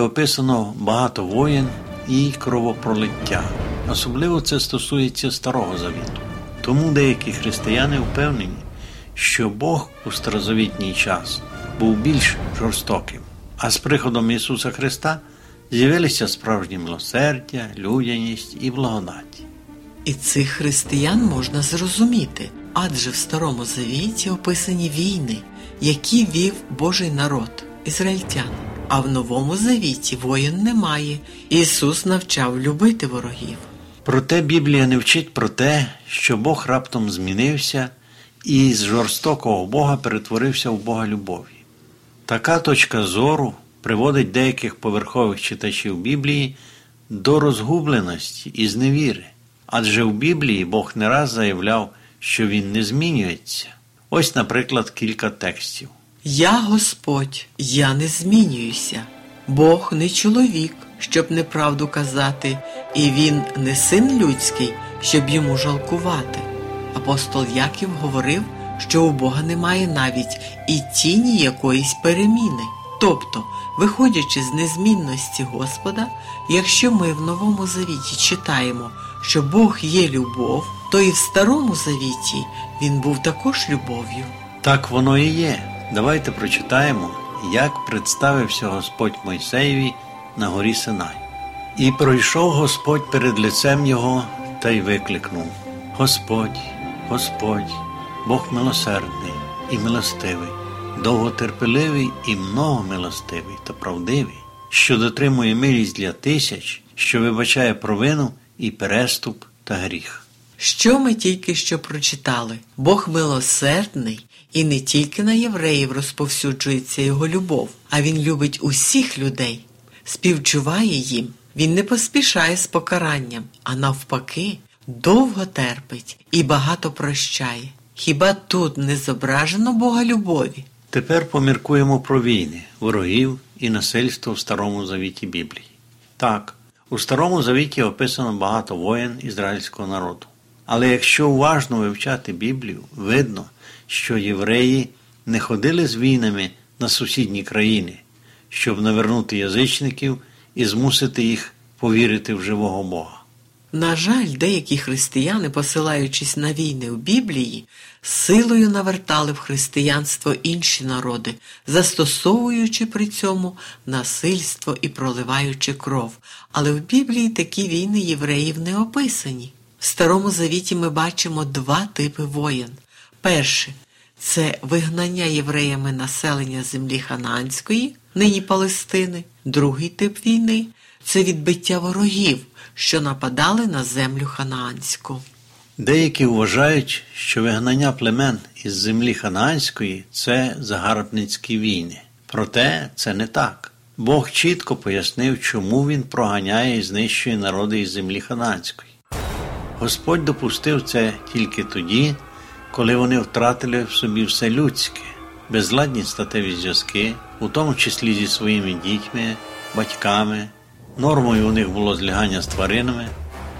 описано багато воєн і кровопролиття. Особливо це стосується Старого Завіту. Тому деякі християни впевнені, що Бог у старозавітній час був більш жорстоким, а з приходом Ісуса Христа з'явилися справжні милосердя, людяність і благодать. І цих християн можна зрозуміти, адже в Старому Завіті описані війни, які вів Божий народ, ізраїльтян. А в Новому Завіті воїн немає. Ісус навчав любити ворогів. Проте Біблія не вчить про те, що Бог раптом змінився і з жорстокого Бога перетворився в Бога любові. Така точка зору приводить деяких поверхових читачів Біблії до розгубленості і зневіри. Адже в Біблії Бог не раз заявляв, що Він не змінюється. Ось, наприклад, кілька текстів. Я Господь, я не змінююся. Бог не чоловік, щоб неправду казати, і він не син людський, щоб йому жалкувати. Апостол Яків говорив, що у Бога немає навіть і тіні якоїсь переміни. Тобто, виходячи з незмінності Господа, якщо ми в Новому Завіті читаємо, що Бог є любов, то і в Старому Завіті він був також любов'ю. Так воно і є. Давайте прочитаємо, як представився Господь Мойсеєві на горі Синай. І пройшов Господь перед лицем його та й викликнув: Господь, Господь, Бог милосердний і милостивий, довготерпеливий і многомилостивий та правдивий, що дотримує милість для тисяч, що вибачає провину і переступ та гріх. Що ми тільки що прочитали? Бог милосердний і не тільки на євреїв розповсюджується його любов, а він любить усіх людей, співчуває їм. Він не поспішає з покаранням, а навпаки, довго терпить і багато прощає. Хіба тут не зображено Бога любові? Тепер поміркуємо про війни, ворогів і насильство в Старому Завіті Біблії. Так, у Старому Завіті описано багато воєн ізраїльського народу. Але якщо уважно вивчати Біблію, видно, що євреї не ходили з війнами на сусідні країни, щоб навернути язичників і змусити їх повірити в живого Бога. На жаль, деякі християни, посилаючись на війни в Біблії, силою навертали в християнство інші народи, застосовуючи при цьому насильство і проливаючи кров. Але в Біблії такі війни євреїв не описані. В Старому Завіті ми бачимо два типи воєн. Перше це вигнання євреями населення землі Ханаанської, нині Палестини. Другий тип війни це відбиття ворогів, що нападали на землю Ханаанську. Деякі вважають, що вигнання племен із землі Ханаанської це загарбницькі війни. Проте це не так. Бог чітко пояснив, чому він проганяє і знищує народи із землі Ханаанської. Господь допустив це тільки тоді, коли вони втратили в собі все людське, безладні статеві зв'язки, у тому числі зі своїми дітьми, батьками. Нормою у них було злягання з тваринами,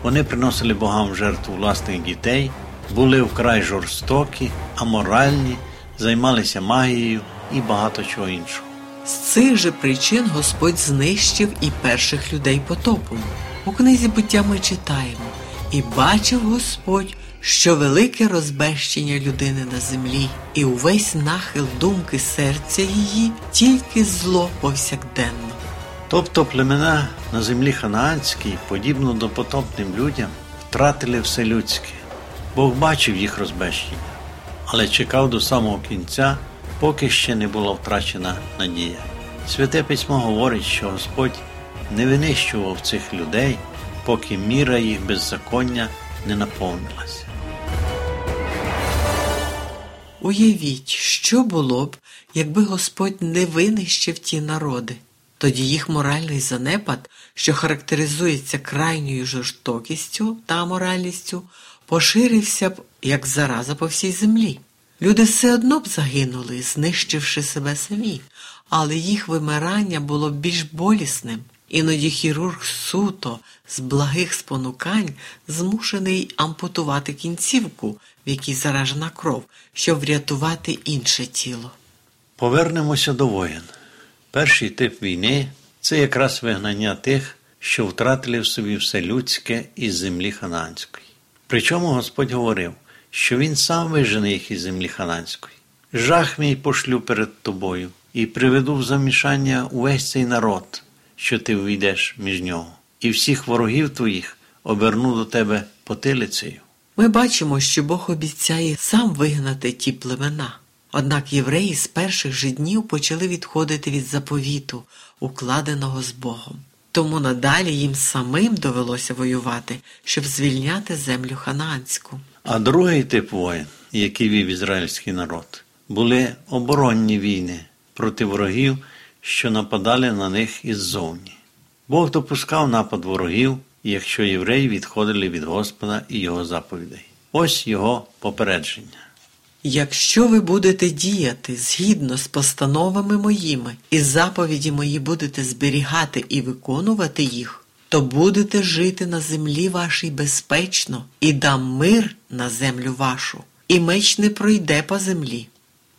вони приносили богам жертву власних дітей, були вкрай жорстокі, аморальні, займалися магією і багато чого іншого. З цих же причин Господь знищив і перших людей потопом. У книзі буття ми читаємо і бачив Господь, що велике розбещення людини на землі, і увесь нахил думки серця її тільки зло повсякденно. Тобто племена на землі ханаанській, подібно до потопним людям, втратили все людське. Бог бачив їх розбещення, але чекав до самого кінця, поки ще не була втрачена надія. Святе письмо говорить, що Господь не винищував цих людей, поки міра їх беззаконня не наповнилася. Уявіть, що було б, якби Господь не винищив ті народи. Тоді їх моральний занепад, що характеризується крайньою жорстокістю та моральністю, поширився б як зараза по всій землі. Люди все одно б загинули, знищивши себе самі, але їх вимирання було б більш болісним. Іноді хірург суто з благих спонукань змушений ампутувати кінцівку, в якій заражена кров, щоб врятувати інше тіло. Повернемося до воїн. Перший тип війни це якраз вигнання тих, що втратили в собі все людське із землі хананської. Причому Господь говорив, що Він сам вижене їх із землі хананської. Жах мій пошлю перед тобою і приведу в замішання увесь цей народ, що ти ввійдеш між нього, і всіх ворогів твоїх оберну до тебе потилицею. Ми бачимо, що Бог обіцяє сам вигнати ті племена. Однак євреї з перших же днів почали відходити від заповіту, укладеного з Богом. Тому надалі їм самим довелося воювати, щоб звільняти землю ханаанську. А другий тип воїн, який вів ізраїльський народ, були оборонні війни проти ворогів, що нападали на них іззовні. Бог допускав напад ворогів, якщо євреї відходили від Господа і його заповідей. Ось його попередження. Якщо ви будете діяти згідно з постановами моїми і заповіді мої будете зберігати і виконувати їх, то будете жити на землі вашій безпечно і дам мир на землю вашу, і меч не пройде по землі.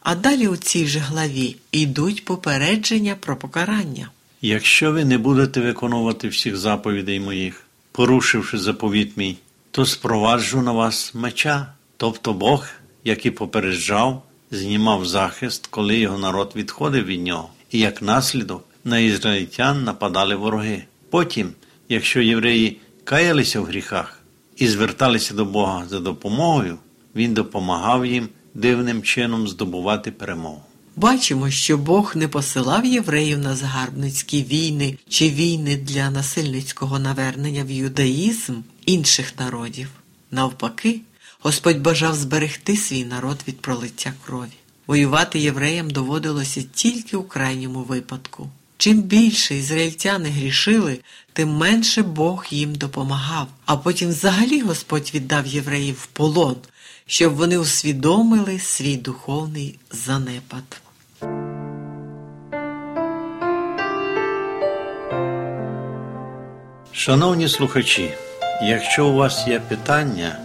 А далі у цій же главі йдуть попередження про покарання. Якщо ви не будете виконувати всіх заповідей моїх, порушивши заповіт мій, то спроваджу на вас меча, тобто Бог, який попереджав, знімав захист, коли його народ відходив від нього, і як наслідок на ізраїльтян нападали вороги. Потім, якщо євреї каялися в гріхах і зверталися до Бога за допомогою, він допомагав їм дивним чином здобувати перемогу. Бачимо, що Бог не посилав євреїв на загарбницькі війни чи війни для насильницького навернення в юдаїзм інших народів. Навпаки, Господь бажав зберегти свій народ від пролиття крові. Воювати євреям доводилося тільки у крайньому випадку. Чим більше ізраїльтяни грішили, тим менше Бог їм допомагав, а потім взагалі Господь віддав євреїв в полон, щоб вони усвідомили свій духовний занепад. Шановні слухачі, якщо у вас є питання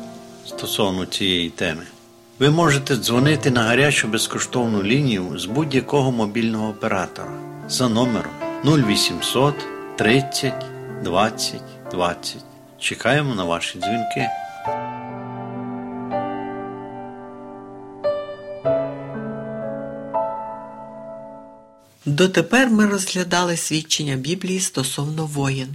стосовно цієї теми, ви можете дзвонити на гарячу безкоштовну лінію з будь-якого мобільного оператора за номером 0800 30 20 20. Чекаємо на ваші дзвінки. Дотепер ми розглядали свідчення Біблії стосовно воїн.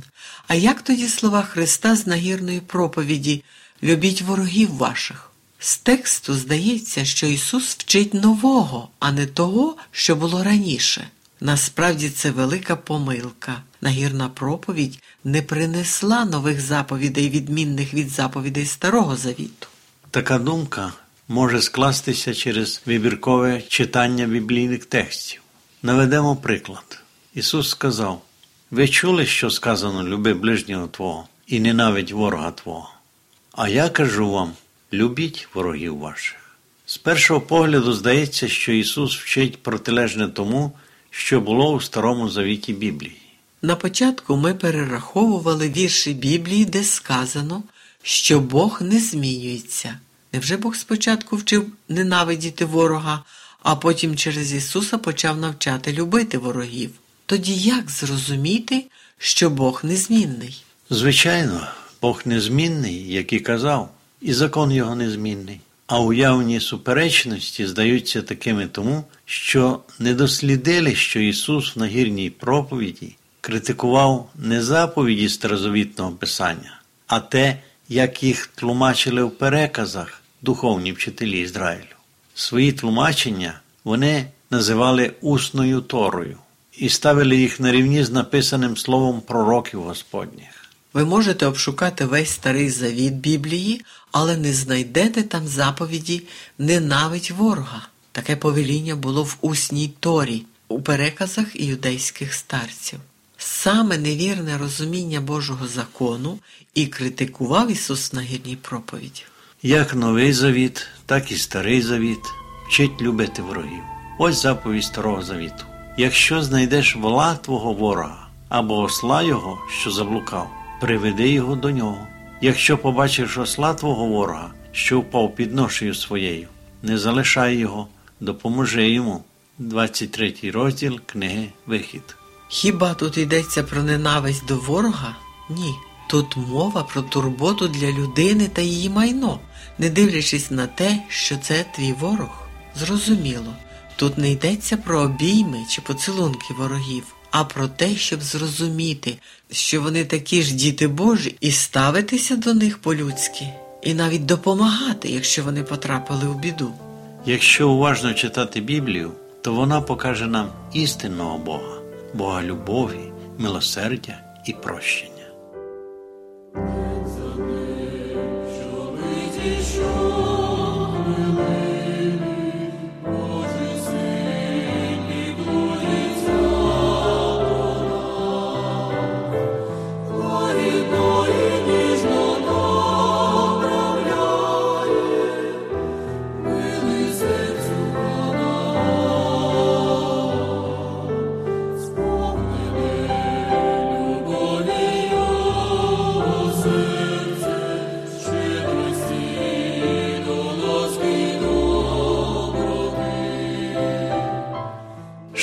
А як тоді слова Христа з нагірної проповіді Любіть ворогів ваших? З тексту здається, що Ісус вчить нового, а не того, що було раніше. Насправді це велика помилка. Нагірна проповідь не принесла нових заповідей, відмінних від заповідей Старого Завіту. Така думка може скластися через вибіркове читання біблійних текстів. Наведемо приклад. Ісус сказав: Ви чули, що сказано люби ближнього Твого і ненавидь ворога Твого. А я кажу вам: любіть ворогів ваших. З першого погляду здається, що Ісус вчить протилежне тому, що було у Старому Завіті Біблії. На початку ми перераховували вірші Біблії, де сказано, що Бог не змінюється. Невже Бог спочатку вчив ненавидіти ворога, а потім через Ісуса почав навчати любити ворогів? Тоді як зрозуміти, що Бог незмінний? Звичайно, Бог незмінний, як і казав, і закон його незмінний. А уявні суперечності здаються такими тому, що не дослідили, що Ісус в нагірній проповіді критикував не заповіді старозавітного Писання, а те, як їх тлумачили в переказах духовні вчителі Ізраїлю. Свої тлумачення вони називали усною Торою і ставили їх на рівні з написаним словом пророків Господніх. Ви можете обшукати весь старий завіт Біблії, але не знайдете там заповіді ненавидь ворога. Таке повеління було в усній Торі, у переказах юдейських старців. Саме невірне розуміння Божого закону і критикував Ісус на гірній проповіді. Як новий завіт, так і старий завіт вчить любити ворогів. Ось заповідь старого завіту. Якщо знайдеш вола твого ворога, або осла його, що заблукав, приведи його до нього. Якщо побачиш осла твого ворога, що впав під ношею своєю, не залишай його, допоможи йому. 23 розділ книги Вихід. Хіба тут йдеться про ненависть до ворога? Ні. Тут мова про турботу для людини та її майно, не дивлячись на те, що це твій ворог. Зрозуміло, тут не йдеться про обійми чи поцілунки ворогів, а про те, щоб зрозуміти, що вони такі ж діти Божі, і ставитися до них по-людськи, і навіть допомагати, якщо вони потрапили у біду. Якщо уважно читати Біблію, то вона покаже нам істинного Бога, Бога любові, милосердя і прощення.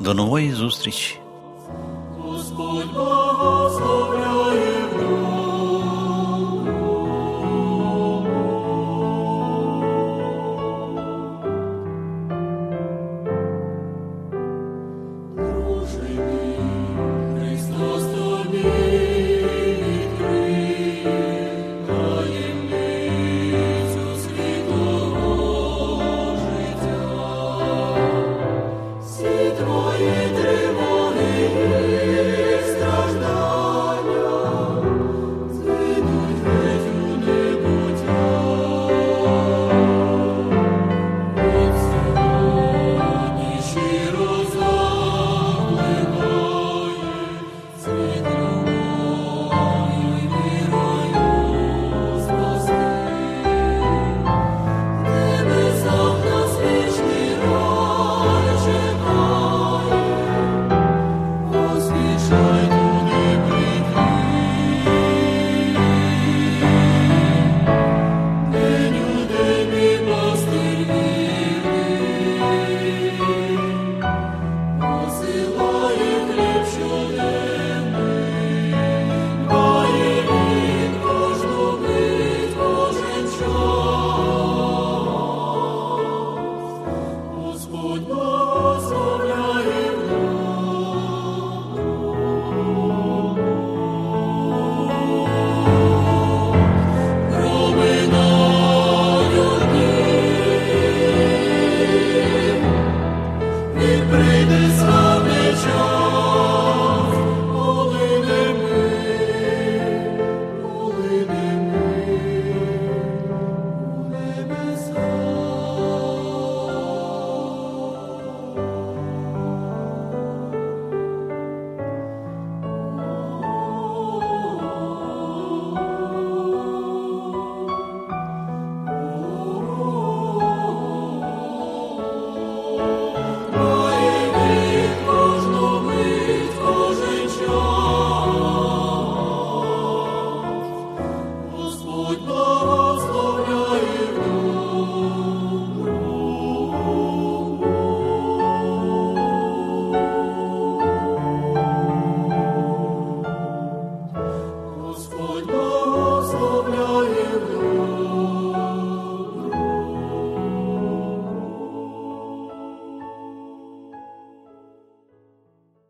До нової зустрічі. Господь благословляє.